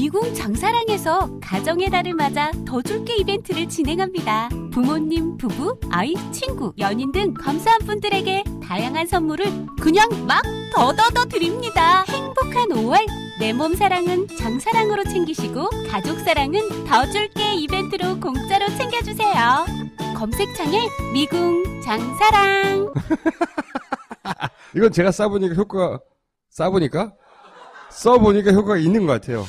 미궁 장사랑에서 가정의 달을 맞아 더 줄게 이벤트를 진행합니다. 부모님, 부부, 아이, 친구, 연인 등 감사한 분들에게 다양한 선물을 그냥 막 더더더 드립니다. 행복한 5월 내 몸 사랑은 장사랑으로 챙기시고 가족 사랑은 더 줄게 이벤트로 공짜로 챙겨주세요. 검색창에 미궁 장사랑 이건 제가 써보니까 효과가, 써보니까? 써보니까 효과가 있는 것 같아요.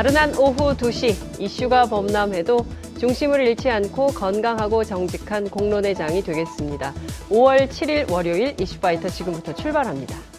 나른한 오후 2시 이슈가 범람해도 중심을 잃지 않고 건강하고 정직한 공론의 장이 되겠습니다. 5월 7일 월요일 이슈파이터 지금부터 출발합니다.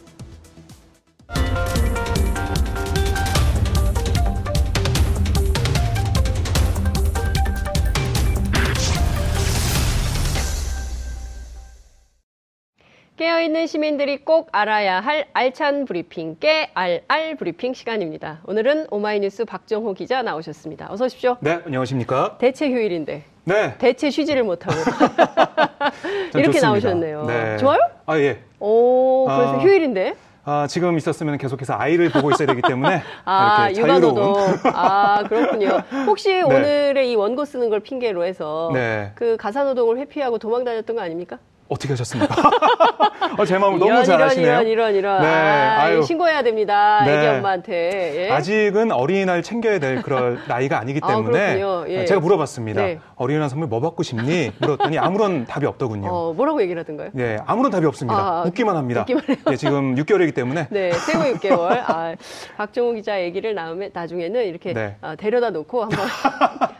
깨어있는 시민들이 꼭 알아야 할 알찬 브리핑, 깨알알 브리핑 시간입니다. 오늘은 오마이뉴스 박정호 기자 나오셨습니다. 어서 오십시오. 네, 안녕하십니까? 대체 휴일인데 네. 대체 쉬지를 못하고 전 이렇게 좋습니다. 나오셨네요. 네. 좋아요? 아, 예. 오, 그래서 아, 휴일인데. 아, 지금 있었으면 계속해서 아이를 보고 있어야 되기 때문에 아, 이렇게 육아노동. 자유로운 아, 그렇군요. 혹시 오늘의 이 원고 쓰는 걸 핑계로 해서 네. 그 가사노동을 회피하고 도망 다녔던 거 아닙니까? 어떻게 하셨습니까? 어, 제 마음을 너무 이런, 잘 이런, 아시네요. 이런, 이런, 이런. 네, 아, 신고해야 됩니다. 네. 애기 엄마한테. 예? 아직은 어린이날 챙겨야 될 그럴 나이가 아니기 아, 때문에 그렇군요. 예. 제가 물어봤습니다. 네. 어린이날 선물 뭐 받고 싶니? 물었더니 아무런 답이 없더군요. 어, 뭐라고 얘기를 하던가요? 네, 아무런 답이 없습니다. 아, 웃기만 합니다. 웃기만 해요. 네, 지금 6개월이기 때문에 네, 생후 6개월. 아, 박정우 기자 얘기를 나오면 나중에는 이렇게 네. 아, 데려다 놓고 한번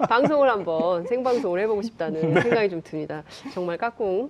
방송을 한번 생방송을 해보고 싶다는 네. 생각이 좀 듭니다. 정말 까꿍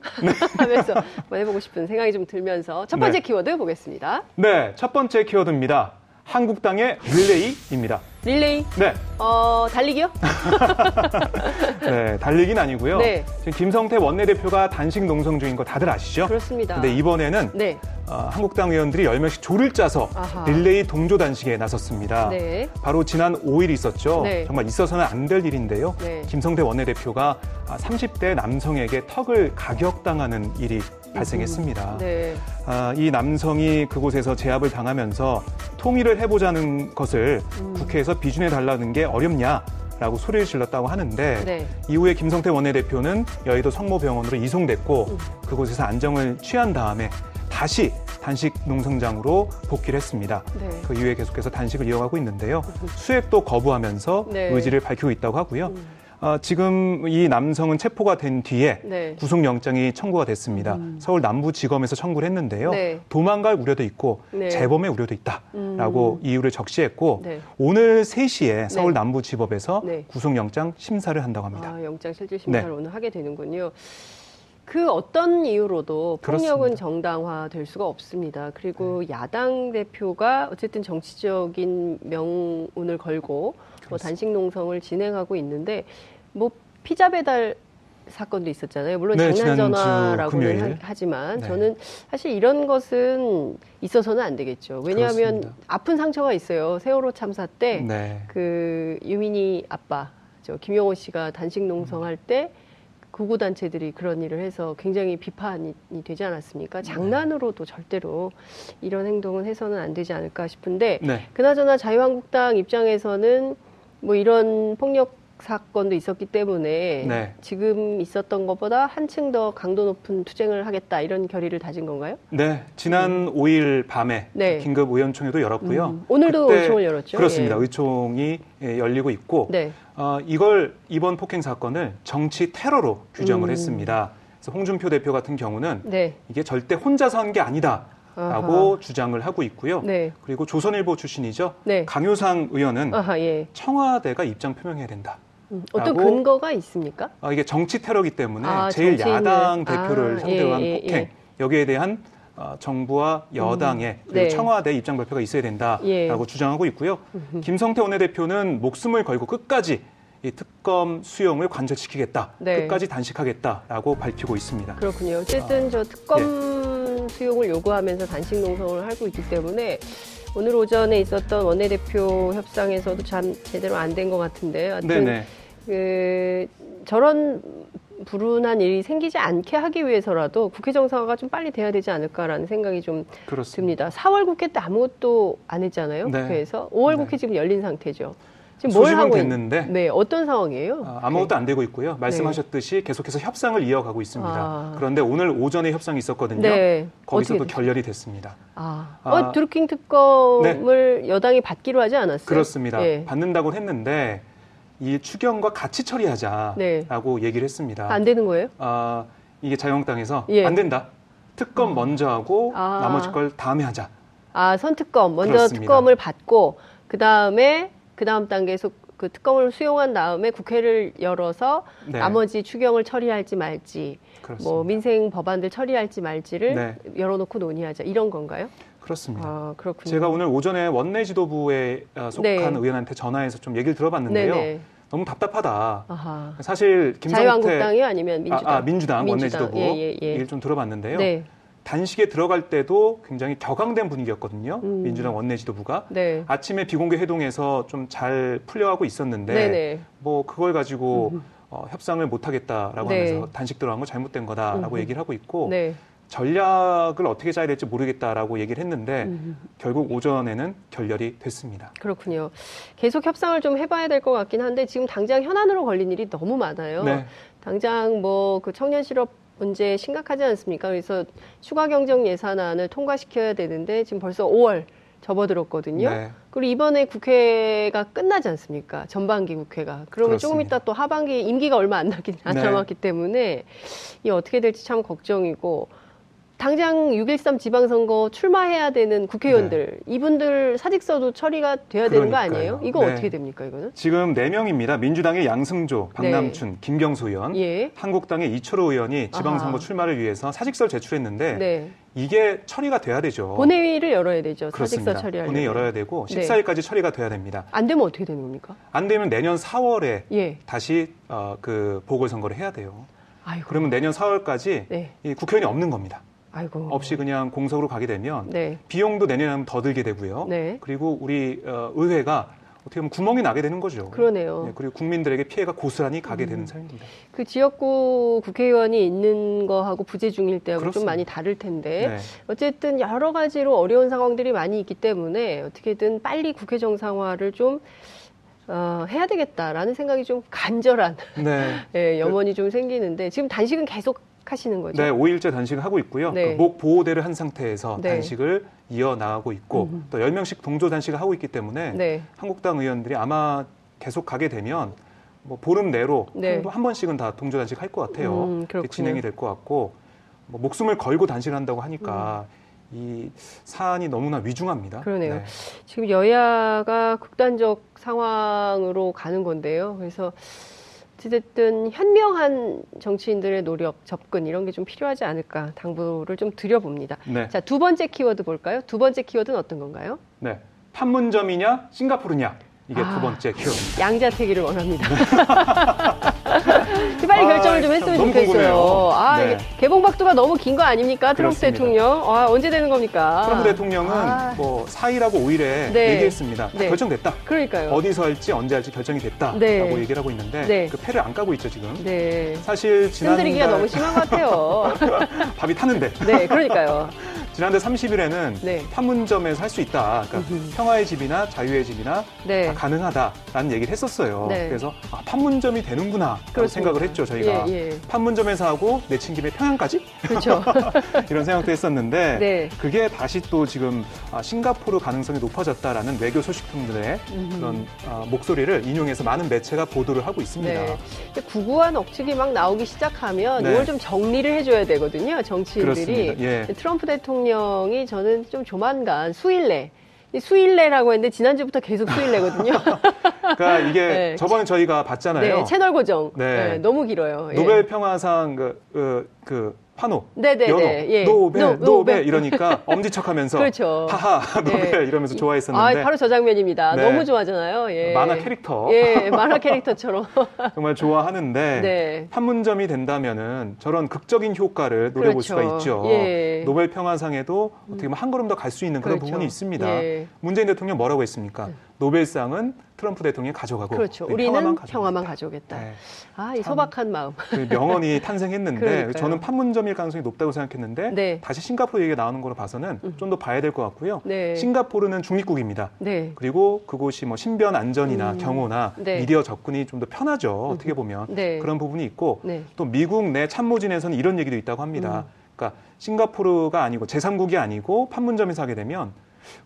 하면서 한번 해보고 싶은 생각이 좀 들면서 첫 번째 네. 키워드 보겠습니다. 네, 첫 번째 키워드입니다. 한국당의 릴레이입니다. 릴레이, 네, 어, 달리기요? 네, 달리기는 아니고요. 네. 지금 김성태 원내대표가 단식 농성 중인 거 다들 아시죠? 그렇습니다. 근데 이번에는 네, 어, 한국당 의원들이 10명씩 조를 짜서 아하. 릴레이 동조 단식에 나섰습니다. 네. 바로 지난 5일 있었죠. 네. 정말 있어서는 안 될 일인데요. 네. 김성태 원내대표가 아, 30대 남성에게 턱을 가격당하는 일이 발생했습니다. 네. 아, 이 남성이 그곳에서 제압을 당하면서 통일을 해보자는 것을 음. 국회에서 비준해 달라는 게 어렵냐? 라고 소리를 질렀다고 하는데 네. 이후에 김성태 원내대표는 여의도 성모병원으로 이송됐고 음. 그곳에서 안정을 취한 다음에 다시 단식 농성장으로 복귀를 했습니다. 네. 그 이후에 계속해서 단식을 이어가고 있는데요. 수액도 거부하면서 네. 의지를 밝히고 있다고 하고요. 음. 어, 지금 이 남성은 체포가 된 뒤에 네. 구속영장이 청구가 됐습니다. 서울 남부지검에서 청구를 했는데요. 네. 도망갈 우려도 있고 네. 재범의 우려도 있다라고 음. 이유를 적시했고 네. 오늘 3시에 서울 네. 남부지법에서 네. 구속영장 심사를 한다고 합니다. 아, 영장 실질 심사를 네. 오늘 하게 되는군요. 그 어떤 이유로도 폭력은 그렇습니다. 네. 정당화될 수가 없습니다. 그리고 야당 대표가 어쨌든 정치적인 명운을 걸고 뭐 그렇습니다. 단식 농성을 진행하고 있는데 뭐 피자 배달 사건도 있었잖아요. 물론 네, 장난전화라고는. 하, 지만 네. 저는 사실 이런 것은 있어서는 안 되겠죠. 왜냐하면 그렇습니다. 아픈 상처가 있어요. 세월호 참사 때 네. 그 유민이 아빠 저 김영호 씨가 단식 농성할 때 구구 단체들이 그런 일을 해서 굉장히 비판이 되지 않았습니까? 장난으로도 절대로 이런 행동은 해서는 안 되지 않을까 싶은데 네. 그나저나 자유한국당 입장에서는 뭐 이런 폭력 사건도 있었기 때문에 네. 지금 있었던 것보다 한층 더 강도 높은 투쟁을 하겠다 이런 결의를 다진 건가요? 네, 지난 5일 밤에 네. 긴급 의원총회도 열었고요. 음, 오늘도 그때 의총을 열었죠? 그렇습니다. 예. 의총이 예, 열리고 있고 네. 어, 이걸 이번 폭행 사건을 정치 테러로 규정을 음. 했습니다. 그래서 홍준표 대표 같은 경우는 네. 이게 절대 혼자서 한 게 아니다 라고 아하. 주장을 하고 있고요. 네. 그리고 조선일보 출신이죠. 네. 강효상 의원은 아하, 예. 청와대가 입장 표명해야 된다. 음, 어떤 근거가 있습니까? 아, 이게 정치 테러기 때문에 아, 제일 정치인을. 야당 대표를 아, 상대로 예, 한 예, 폭행 예. 여기에 대한 어, 정부와 여당의 그리고 네. 청와대 입장 발표가 있어야 된다라고 예. 주장하고 있고요. 김성태 원내대표는 목숨을 걸고 끝까지 이 특검 수용을 관철시키겠다, 네. 끝까지 단식하겠다라고 밝히고 있습니다. 그렇군요. 어쨌든 저 특검 수용을 요구하면서 단식 농성을 하고 있기 때문에 오늘 오전에 있었던 원내대표 협상에서도 참 제대로 안 된 것 같은데 네네. 그 저런 불운한 일이 생기지 않게 하기 위해서라도 국회 정상화가 좀 빨리 돼야 되지 않을까라는 생각이 좀 그렇습니다. 듭니다. 4월 국회 때 아무것도 안 했잖아요. 네. 국회에서 5월 네. 국회 지금 열린 상태죠. 지금 뭘 하고 있- 됐는데 네, 어떤 상황이에요? 아, 아무것도 안 되고 있고요. 말씀하셨듯이 계속해서 협상을 이어가고 있습니다. 아. 그런데 오늘 오전에 협상이 있었거든요. 네. 거기서도 어떻게 결렬이 됐습니다. 아, 아. 어, 드루킹 특검을 여당이 받기로 하지 않았어요? 그렇습니다. 예. 받는다고 했는데 이 추경과 같이 처리하자라고 네. 얘기를 했습니다. 안 되는 거예요? 아, 이게 자유한국당에서 예. 안 된다. 특검 먼저 하고 아. 나머지 걸 다음에 하자. 아, 선특검 먼저 그렇습니다. 특검을 받고 그 다음에 그 다음 단계에서 그 특검을 수용한 다음에 국회를 열어서 네. 나머지 추경을 처리할지 말지, 그렇습니다. 뭐 민생 법안들 처리할지 말지를 네. 열어놓고 논의하자 이런 건가요? 그렇습니다. 아, 그렇군요. 제가 오늘 오전에 원내 지도부에 어, 속한 네. 의원한테 전화해서 좀 얘기를 들어봤는데요. 네네. 너무 답답하다. 아하. 사실 김성태 자유한국당이 아니면 민주당? 아, 아, 민주당, 원내 민주당. 지도부 예, 예, 예. 얘기를 좀 들어봤는데요. 네, 단식에 들어갈 때도 굉장히 격앙된 분위기였거든요. 음. 민주당 원내 지도부가 네, 아침에 비공개 회동에서 좀 잘 풀려가고 있었는데 네네. 뭐 그걸 가지고 음. 어, 협상을 못 하겠다라고 네. 하면서 단식 들어간 거 잘못된 거다라고 음. 얘기를 하고 있고 네. 전략을 어떻게 짜야 될지 모르겠다라고 얘기를 했는데 음. 결국 오전에는 결렬이 됐습니다. 그렇군요. 계속 협상을 좀 해봐야 될 것 같긴 한데 지금 당장 현안으로 걸린 일이 너무 많아요. 네, 당장 뭐 그 청년 실업 문제 심각하지 않습니까? 그래서 추가 경정 예산안을 통과시켜야 되는데 지금 벌써 5월 접어들었거든요. 네. 그리고 이번에 국회가 끝나지 않습니까? 전반기 국회가. 그러면 조금 그렇습니다. 이따 또 하반기 임기가 얼마 안 남긴 안 네. 남았기 때문에 이 어떻게 될지 참 걱정이고 당장 6.13 지방선거 출마해야 되는 국회의원들 이분들 사직서도 처리가 돼야 되는 거 네. 그러니까요. 아니에요? 이거 네. 어떻게 됩니까 이거는? 지금 네명입니다 민주당의 양승조, 박남춘, 김경수 의원, 예. 한국당의 이철호 의원이 지방선거 아하. 출마를 위해서 사직서를 제출했는데 네. 이게 처리가 돼야 되죠. 본회의를 열어야 되죠. 그렇습니다. 사직서 처리하려면. 본회의 열어야 되고 네. 14일까지 처리가 돼야 됩니다. 안 되면 어떻게 되는 겁니까? 안 되면 내년 4월에 예. 다시 어, 그 보궐선거를 해야 돼요. 아이고. 그러면 내년 4월까지 네. 이 국회의원이 없는 겁니다. 아이고. 없이 그냥 공석으로 가게 되면 네. 비용도 내년에 하면 더 들게 되고요. 네. 그리고 우리 어, 의회가 어떻게 보면 구멍이 나게 되는 거죠. 그러네요. 네, 그리고 국민들에게 피해가 고스란히 가게 음. 되는 셈입니다. 그 지역구 국회의원이 있는 거하고 부재 중일 때하고 좀 그렇습니다. 많이 다를 텐데 네. 어쨌든 여러 가지로 어려운 상황들이 많이 있기 때문에 어떻게든 빨리 국회 정상화를 좀 어, 해야 되겠다라는 생각이 좀 간절한 네. 예, 염원이 좀 생기는데 지금 단식은 계속 하시는 거죠? 네, 5일째 단식을 하고 있고요. 네. 그목 보호대를 한 상태에서 네. 단식을 이어 나가고 있고 음. 또 10명씩 동조 단식을 하고 있기 때문에 네. 한국당 의원들이 아마 계속 가게 되면 뭐 보름 내로 네. 한, 한 번씩은 다 동조 단식 할 것 같아요. 음. 진행이 될 것 같고 뭐 목숨을 걸고 단식을 한다고 하니까 이 사안이 너무나 위중합니다. 음. 그러네요. 네. 지금 여야가 극단적 상황으로 가는 건데요. 그래서 어쨌든 현명한 정치인들의 노력, 접근 이런 게 좀 필요하지 않을까 당부를 좀 드려봅니다. 네. 자, 두 번째 키워드 볼까요? 두 번째 키워드는 어떤 건가요? 네. 판문점이냐 싱가포르냐 이게 아. 두 번째 키워드입니다. 양자택일을 원합니다. 빨리 아, 결정을 좀참 했으면 좋겠어요. 아, 네. 이게 개봉 박두가 너무 긴 거 아닙니까? 트럼프 그렇습니다. 대통령. 아, 언제 되는 겁니까? 트럼프 대통령은 아, 뭐 4일하고 5일에 네. 얘기했습니다. 다 네. 결정됐다. 그러니까요. 어디서 할지 언제 할지 결정이 됐다라고 네. 얘기를 하고 있는데 네. 그 패를 안 까고 있죠 지금. 네. 사실 흔들리기가 지난달 너무 심한 것 같아요. 밥이 탔는데 네, 그러니까요. 지난달 30일에는 네. 판문점에서 할 수 있다. 그러니까 음흠. 평화의 집이나 자유의 집이나 네. 다 가능하다라는 얘기를 했었어요. 네. 그래서 아, 판문점이 되는구나 라고. 생각을 했죠 저희가. 예, 예. 판문점에서 하고 내친 김에 평양까지 그렇죠. 이런 생각도 했었는데 네. 그게 다시 또 지금 아, 싱가포르 가능성이 높아졌다라는 외교 소식통들의 음흠. 그런 아, 목소리를 인용해서 많은 매체가 보도를 하고 있습니다. 네. 구구한 억측이 막 나오기 시작하면 네. 이걸 좀 정리를 해줘야 되거든요. 정치인들이. 예. 트럼프 대통령 이 저는 좀 조만간 수일내. 이 수일내라고 했는데 지난주부터 계속 수일내거든요. 그러니까 이게 네. 저번에 저희가 봤잖아요. 네, 채널 고정. 네. 네, 너무 길어요. 예. 노벨 평화상 그, 그, 그 환호, 네네네. 연호, 예. 노벨, 노- 노벨, 노벨. 이러니까 엄지척하면서 그렇죠. 하하 노벨 예. 이러면서 아, 좋아했었는데 바로 저 장면입니다. 네. 너무 좋아하잖아요. 예. 만화 캐릭터 예, 만화 캐릭터처럼. 정말 좋아하는데 네. 판문점이 된다면은 저런 극적인 효과를 노려볼 수가 그렇죠. 있죠. 예. 노벨 평화상에도 어떻게 보면 한 걸음 더 갈 수 있는 그런 그렇죠. 부분이 있습니다. 예. 문재인 대통령 뭐라고 했습니까? 노벨상은 트럼프 대통령이 가져가고 그렇죠. 우리 우리는 평화만 평화만, 가져오겠다. 네. 아, 이 참. 소박한 마음. 그 명언이 탄생했는데. 저는 판문점일 가능성이 높다고 생각했는데 네. 다시 싱가포르 얘기가 나오는 걸로 봐서는 음. 좀더 봐야 될 것 같고요. 네. 싱가포르는 중립국입니다. 네. 그리고 그곳이 뭐 신변 안전이나 음. 경호나 네. 미디어 접근이 좀 더 편하죠. 어떻게 보면 네. 그런 부분이 있고 네. 또 미국 내 참모진에서는 이런 얘기도 있다고 합니다. 음. 그러니까 싱가포르가 아니고 제3국이 아니고 판문점에서 하게 되면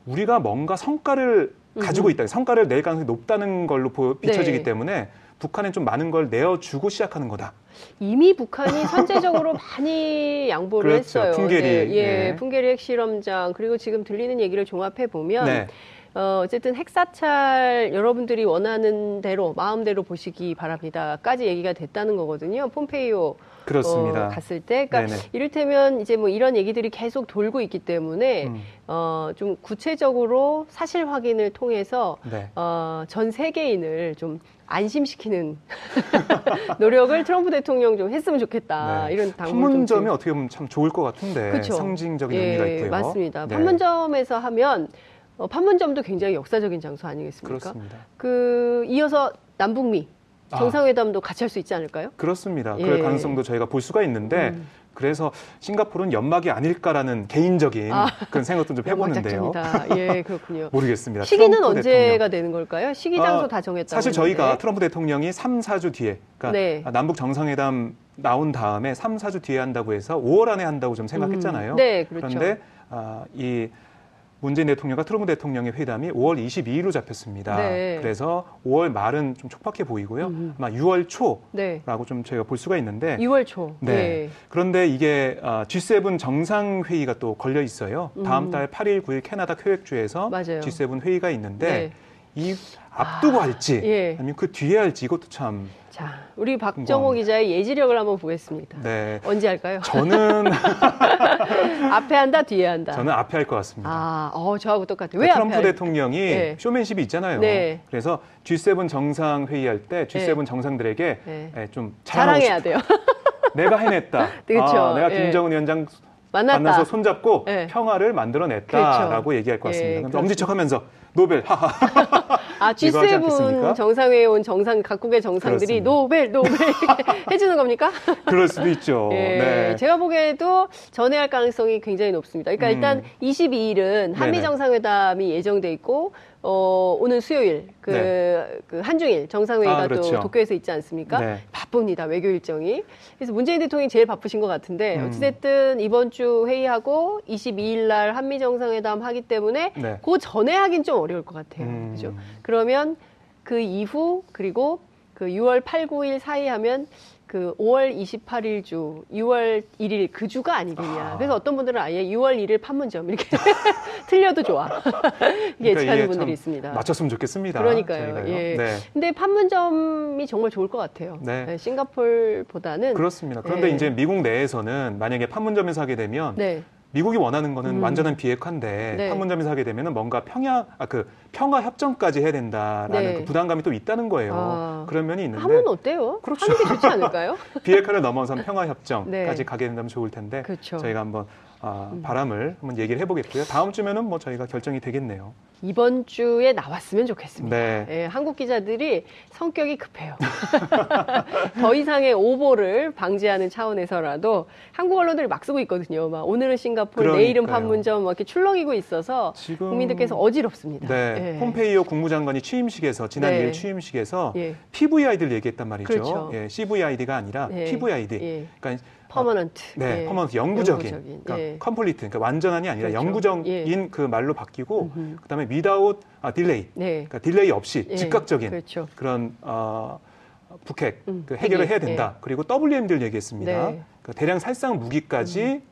우리가 뭔가 성과를 가지고 음. 있다, 성과를 낼 가능성이 높다는 걸로 보- 비춰지기 네. 때문에 북한에 좀 많은 걸 내어주고 시작하는 거다. 이미 북한이 선제적으로 많이 양보를 그렇죠. 했어요. 풍계리. 네, 예, 네. 풍계리 핵실험장 그리고 지금 들리는 얘기를 종합해 보면 네. 어, 어쨌든 핵사찰 여러분들이 원하는 대로 마음대로 보시기 바랍니다까지 얘기가 됐다는 거거든요. 폼페이오 그렇습니다. 어, 갔을 때, 그러니까 네네. 이를테면 이제 뭐 이런 얘기들이 계속 돌고 있기 때문에 음, 어, 좀 구체적으로 사실 확인을 통해서 네. 어, 전 세계인을 좀 안심시키는 노력을 트럼프 대통령 좀 했으면 좋겠다. 네. 이런 당부를 좀 판문점이 어떻게 보면 참 좋을 것 같은데 그쵸. 상징적인 의미가 예, 있고요. 맞습니다. 네. 판문점에서 하면 어, 판문점도 굉장히 역사적인 장소 아니겠습니까? 그렇습니다. 그 이어서 남북미 아. 정상회담도 같이 할 수 있지 않을까요? 그렇습니다. 예. 그럴 가능성도 저희가 볼 수가 있는데 음. 그래서 싱가포르는 연막이 아닐까라는 개인적인 아. 그런 생각도 좀 해보는데요. 예, 그렇군요. 모르겠습니다. 시기는 언제가 대통령. 되는 걸까요? 시기 장소 어, 다 정했다고 사실 했는데. 저희가 트럼프 대통령이 3, 4주 뒤에 그러니까 네. 남북 정상회담 나온 다음에 3, 4주 뒤에 한다고 해서 5월 안에 한다고 좀 생각했잖아요. 음, 네, 그렇죠. 런데 아, 이 문재인 대통령과 트럼프 대통령의 회담이 5월 22일로 잡혔습니다. 네. 그래서 5월 말은 좀 촉박해 보이고요. 음. 아마 6월 초라고 네. 좀 저희가 볼 수가 있는데 6월 초. 네. 예. 그런데 이게 아, G7 정상 회의가 또 걸려 있어요. 다음 음. 달 8일, 9일 캐나다 퀘벡주에서 맞아요. G7 회의가 있는데 네. 이 앞두고 아, 할지 예. 아니면 그 뒤에 할지 이것도 참 자, 우리 박정호 궁금합니다. 기자의 예지력을 한번 보겠습니다. 네. 언제 할까요? 저는 앞에 한다, 뒤에 한다. 저는 앞에 할 것 같습니다. 아, 어, 저하고 똑같아요. 왜 앞에 트럼프 할- 대통령이 네. 쇼맨십이 있잖아요. 네. 그래서 G7 정상 회의할 때 G7 정상들에게 네. 예, 좀 자랑해야 싶- 돼요. 내가 해냈다. 그렇죠. 아, 내가 예. 김정은 위원장 만났다. 만나서 손잡고 네. 평화를 만들어냈다라고 그렇죠. 얘기할 것 같습니다. 예. 엄지척하면서 노벨 하하 아, 이거 하지 않겠습니까? G7 정상회에 온 정상, 각국의 정상들이 그렇습니다. 노벨, 노벨 해주는 겁니까? 그럴 수도 있죠. 예, 네. 제가 보기에도 전해할 가능성이 굉장히 높습니다. 그러니까 음. 일단 22일은 한미. 정상회담이 예정돼 있고 어, 오늘 수요일 그, 네. 그 한중일 정상회의가 아, 그렇죠. 또 도쿄에서 있지 않습니까? 네. 바쁩니다 외교 일정이. 그래서 문재인 대통령이 제일 바쁘신 것 같은데 음. 어찌됐든 이번 주 회의하고 22일 날 한미 정상회담 하기 때문에 네. 그 전에 하긴 좀 어려울 것 같아요. 음. 그죠? 그러면 그 이후 그리고 그 6월 8, 9일 사이 하면 그 5월 28일 주, 6월 1일 그 주가 아니겠냐. 아. 그래서 어떤 분들은 아예 6월 1일 판문점 이렇게 틀려도 좋아. 이게 그러니까 예측하는 분들이 참 있습니다. 맞췄으면 좋겠습니다. 그러니까요. 저희가요. 예. 네. 근데 판문점이 정말 좋을 것 같아요. 네. 네, 싱가폴보다는 그렇습니다. 그런데 네. 이제 미국 내에서는 만약에 판문점에서 하게 되면 네. 미국이 원하는 거는 음. 완전한 비핵화인데 네. 판문점에서 하게 되면은 뭔가 평야 아 그 평화 협정까지 해야 된다라는 네. 그 부담감이 또 있다는 거예요. 아. 그런 면이 있는데 하면 어때요? 그렇죠. 하는 게 좋지 않을까요? 비핵화를 넘어선 평화 협정까지 네. 가게 된다면 좋을 텐데 그렇죠. 저희가 한번 아, 음. 바람을 한번 얘기를 해보겠고요. 다음 주면은 뭐 저희가 결정이 되겠네요. 이번 주에 나왔으면 좋겠습니다. 네. 예, 한국 기자들이 성격이 급해요. 더 이상의 오보를 방지하는 차원에서라도 한국 언론들이 막 쓰고 있거든요. 막 오늘은 싱가포르, 내일은 그러니까요. 판문점 막 이렇게 출렁이고 있어서 지금 국민들께서 어지럽습니다. 네, 예. 폼페이오 국무장관이 취임식에서 지난 네. 2일 취임식에서 예. PVID를 얘기했단 말이죠. 그렇죠. 예, CVID가 아니라 예. PVID. 예. 그러니까 permanent. 네, 예. permanent 영구적인, 영구적인, 그러니까 예. complete, 그러니까 완전한이 아니라 그렇죠. 영구적인 예. 그 말로 바뀌고 음흠. 그다음에 without 아, delay, 네. 그러니까 delay 없이 예. 즉각적인 그렇죠. 그런 어, 북핵 음, 그 해결을 핵이, 해야 된다. 그리고 WMD를 얘기했습니다. 네. 음. 그 대량 살상 무기까지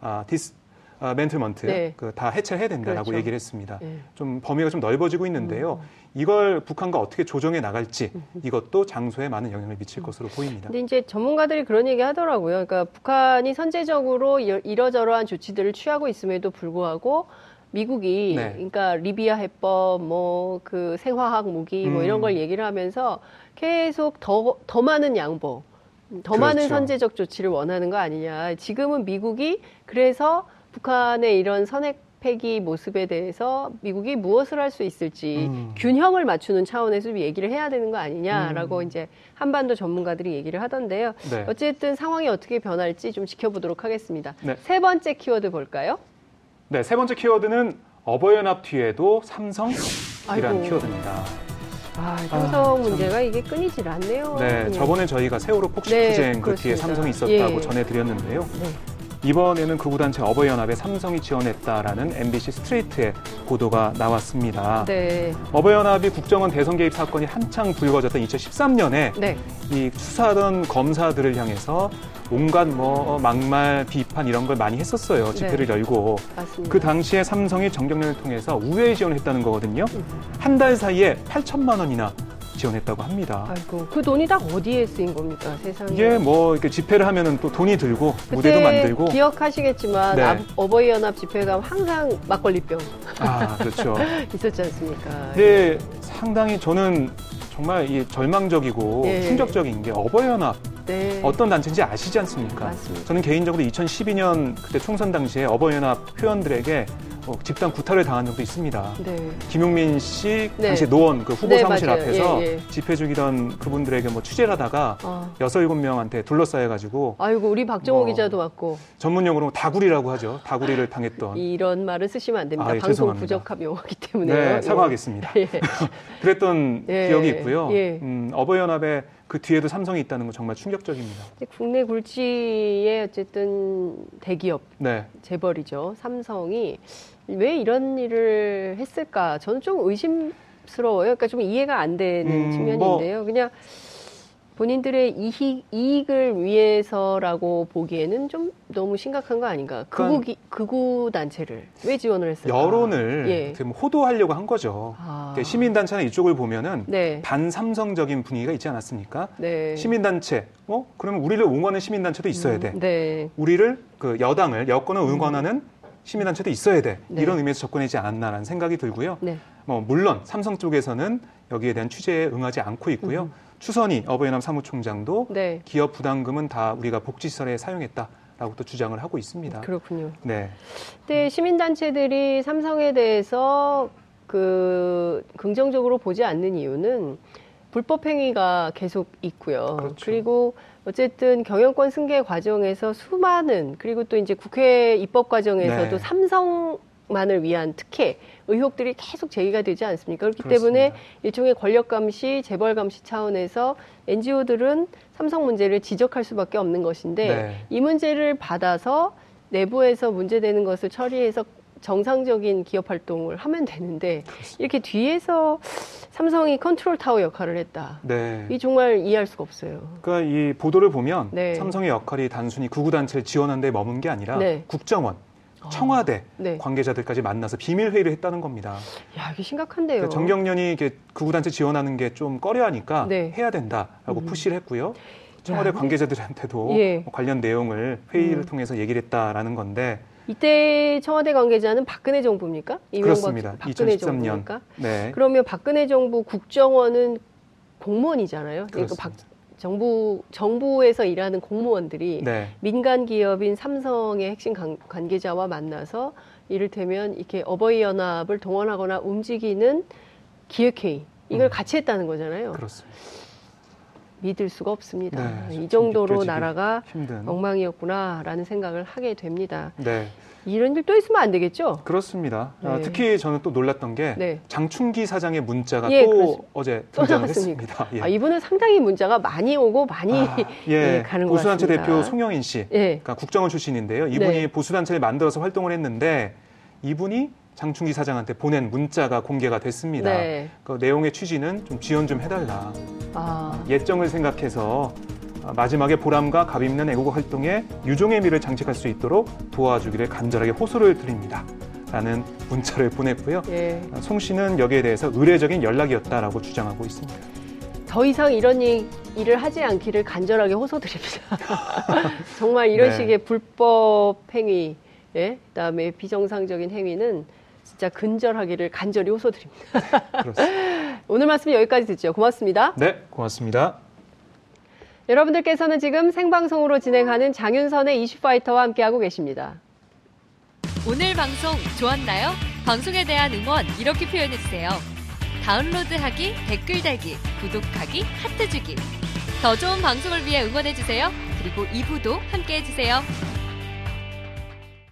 아, dis 아, mantlement 네. 그다 해체를 해야 된다라고 그렇죠. 얘기를 했습니다. 예. 좀 범위가 좀 넓어지고 있는데요. 음. 이걸 북한과 어떻게 조정해 나갈지 이것도 장소에 많은 영향을 미칠 것으로 보입니다. 근데 이제 전문가들이 그런 얘기 하더라고요. 그러니까 북한이 선제적으로 이- 이러저러한 조치들을 취하고 있음에도 불구하고 미국이 네. 그러니까 리비아 해법 뭐 그 생화학 무기 뭐 음. 이런 걸 얘기를 하면서 계속 더 더 많은 양보 더 많은 그렇죠. 선제적 조치를 원하는 거 아니냐. 지금은 미국이 그래서 북한의 이런 선핵 폐기 모습에 대해서 미국이 무엇을 할 수 있을지 음. 균형을 맞추는 차원에서 좀 얘기를 해야 되는 거 아니냐라고 음. 이제 한반도 전문가들이 얘기를 하던데요. 네. 어쨌든 상황이 어떻게 변할지 좀 지켜보도록 하겠습니다. 네. 세 번째 키워드 볼까요? 네, 세 번째 키워드는 어버이연합 뒤에도 삼성이라는. 키워드입니다. 아, 아, 삼성 참. 문제가 이게 끊이질 않네요. 네, 예. 저번에 저희가 세월호 폭식 네, 투쟁 그 뒤에. 삼성이 있었다고 예. 전해드렸는데요. 네. 이번에는 극우단체 어버이연합에 삼성이 지원했다라는 MBC 스트레이트의 보도가 나왔습니다. 네. 어버이연합이 국정원 대선 개입 사건이 한창 불거졌던 2013년에 네. 이 수사하던 검사들을 향해서 온갖 뭐 막말, 비판 이런 걸 많이 했었어요. 집회를 네. 열고. 맞습니다. 그 당시에 삼성이 정경련을 통해서 우회 지원을 했다는 거거든요. 음. 한달 사이에 8천만 원이나 지원했다고 합니다. 아이고, 그 돈이 다 어디에 쓰인 겁니까, 세상에? 이게 뭐 이렇게 집회를 하면은 또 돈이 들고 무대도 만들고 기억하시겠지만 네. 아- 어버이 연합 집회 가면 항상 막걸리병 아 그렇죠. 있었지 않습니까? 근데 상당히 저는 정말 이 절망적이고 예. 충격적인 게 어버이 연합 네. 어떤 단체인지 아시지 않습니까? 맞습니다. 저는 개인적으로 2012년 그때 총선 당시에 어버이연합 회원들에게 어, 집단 구타를 당한 적도 있습니다. 네. 김용민 씨 네. 당시 노원 그 후보 네, 사무실 맞아요. 앞에서 예, 예. 집회 중이던 그분들에게 뭐 취재를 하다가 아. 여섯 일곱 명한테 둘러싸여가지고 아이고, 우리 박정호 뭐, 기자도 왔고 전문용어로 다구리라고 하죠. 다구리를 당했던. 이런 말을 쓰시면 안 됩니다. 아, 예, 방송 죄송합니다. 부적합 용어기 때문에. 네, 사과하겠습니다. 예. 그랬던 예, 기억이 있고요. 예. 음, 어버이연합에 그 뒤에도 삼성이 있다는 건 정말 충격적입니다. 국내 굴지의 어쨌든 대기업 네, 재벌이죠. 삼성이 왜 이런 일을 했을까? 저는 좀 의심스러워요. 그러니까 좀 이해가 안 되는 음, 측면인데요. 그냥 본인들의 이익, 이익을 위해서라고 보기에는 좀 너무 심각한 거 아닌가? 극우, 기- 극우 단체를 왜 지원을 했을까? 여론을 예. 호도하려고 한 거죠. 아. 이렇게 시민 단체나 이쪽을 보면은 네. 반삼성적인 분위기가 있지 않았습니까? 네. 시민 단체, 어? 그러면 우리를 응원하는 시민 단체도 있어야 돼. 네. 우리를 그 여당을 여권을 응원하는 시민단체도 있어야 돼. 네. 이런 의미에서 접근하지 않았나라는 생각이 들고요. 네. 뭐 물론 삼성 쪽에서는 여기에 대한 취재에 응하지 않고 있고요. 추선희 어버이연합 사무총장도 네. 기업 부담금은 다 우리가 복지시설에 사용했다 라고 또 주장을 하고 있습니다. 그렇군요. 네, 근데 시민단체들이 삼성에 대해서 그 긍정적으로 보지 않는 이유는 불법 행위가 계속 있고요. 그렇죠. 리고 어쨌든 경영권 승계 과정에서 수많은 그리고 또 이제 국회 입법 과정에서도 네. 삼성 만을 위한 특혜 의혹들이 계속 제기가 되지 않습니까? 그렇기 그렇습니다. 때문에 일종의 권력 감시, 재벌 감시 차원에서 NGO들은 삼성 문제를 지적할 수밖에 없는 것인데 네. 이 문제를 받아서 내부에서 문제되는 것을 처리해서 정상적인 기업 활동을 하면 되는데 이렇게 뒤에서 삼성이 컨트롤 타워 역할을 했다. 네. 이 정말 이해할 수가 없어요. 그러니까 이 보도를 보면 네. 삼성의 역할이 단순히 극우 단체를 지원하는 데 머문 게 아니라 네. 국정원, 청와대 네. 관계자들까지 만나서 비밀 회의를 했다는 겁니다. 야, 이게 심각한데요. 그러니까 전경련이 이게 극우단체 지원하는 게 좀 꺼려하니까 네. 해야 된다라고 음. push를 했고요. 청와대 야. 관계자들한테도 예. 뭐 관련 내용을 회의를 음. 통해서 얘기를 했다라는 건데 이때 청와대 관계자는 박근혜 정부입니까? 그렇습니다. 박근혜 2013년. 정부입니까? 네. 그러면 박근혜 정부 국정원은 공무원이잖아요. 그러니까. 박, 정부 정부에서 일하는 공무원들이 네. 민간 기업인 삼성의 핵심 관- 관계자와 만나서 이를테면 이렇게 어버이 연합을 동원하거나 움직이는 기획회의 이걸 음. 같이 했다는 거잖아요. 그렇습니다. 믿을 수가 없습니다. 네, 이좀 정도로 나라가 힘든. 엉망이었구나라는 생각을 하게 됩니다. 네. 이런 일 또 있으면 안 되겠죠? 그렇습니다. 아, 네. 특히 저는 또 놀랐던 게 네. 장충기 사장의 문자가 예, 또 그렇습니다. 어제 또 등장을 나왔습니까? 했습니다. 예. 아, 이분은 상당히 문자가 많이 오고 많이 아, 예. 예, 가는 것 보수단체 같습니다. 대표 송영인 씨, 예. 그러니까 국정원 출신인데요. 이분이 네. 보수단체를 만들어서 활동을 했는데 이분이 장충기 사장한테 보낸 문자가 공개가 됐습니다. 네. 그 내용의 취지는 좀 지원 좀 해달라. 아, 예정을 생각해서 아, 마지막에 보람과 감 있는 애국어 활동에 유종의 미를 장식할 수 있도록 도와주기를 간절하게 호소를 드립니다. 라는 문자를 보냈고요. 예. 아, 송 씨는 여기에 대해서 의례적인 연락이었다라고 주장하고 있습니다. 더 이상 이런 일- 일을 하지 않기를 간절하게 호소드립니다. 정말 이런 네. 식의 불법 행위, 예? 그다음에 비정상적인 행위는 진짜 근절하기를 간절히 호소드립니다. 그렇습니다. 오늘 말씀 여기까지 듣죠. 고맙습니다. 네, 고맙습니다. 여러분들께서는 지금 생방송으로 진행하는 장윤선의 이슈파이터와 함께하고 계십니다. 오늘 방송 좋았나요? 방송에 대한 응원 이렇게 표현해주세요. 다운로드하기, 댓글 달기, 구독하기, 하트 주기. 더 좋은 방송을 위해 응원해주세요. 그리고 2부도 함께해주세요.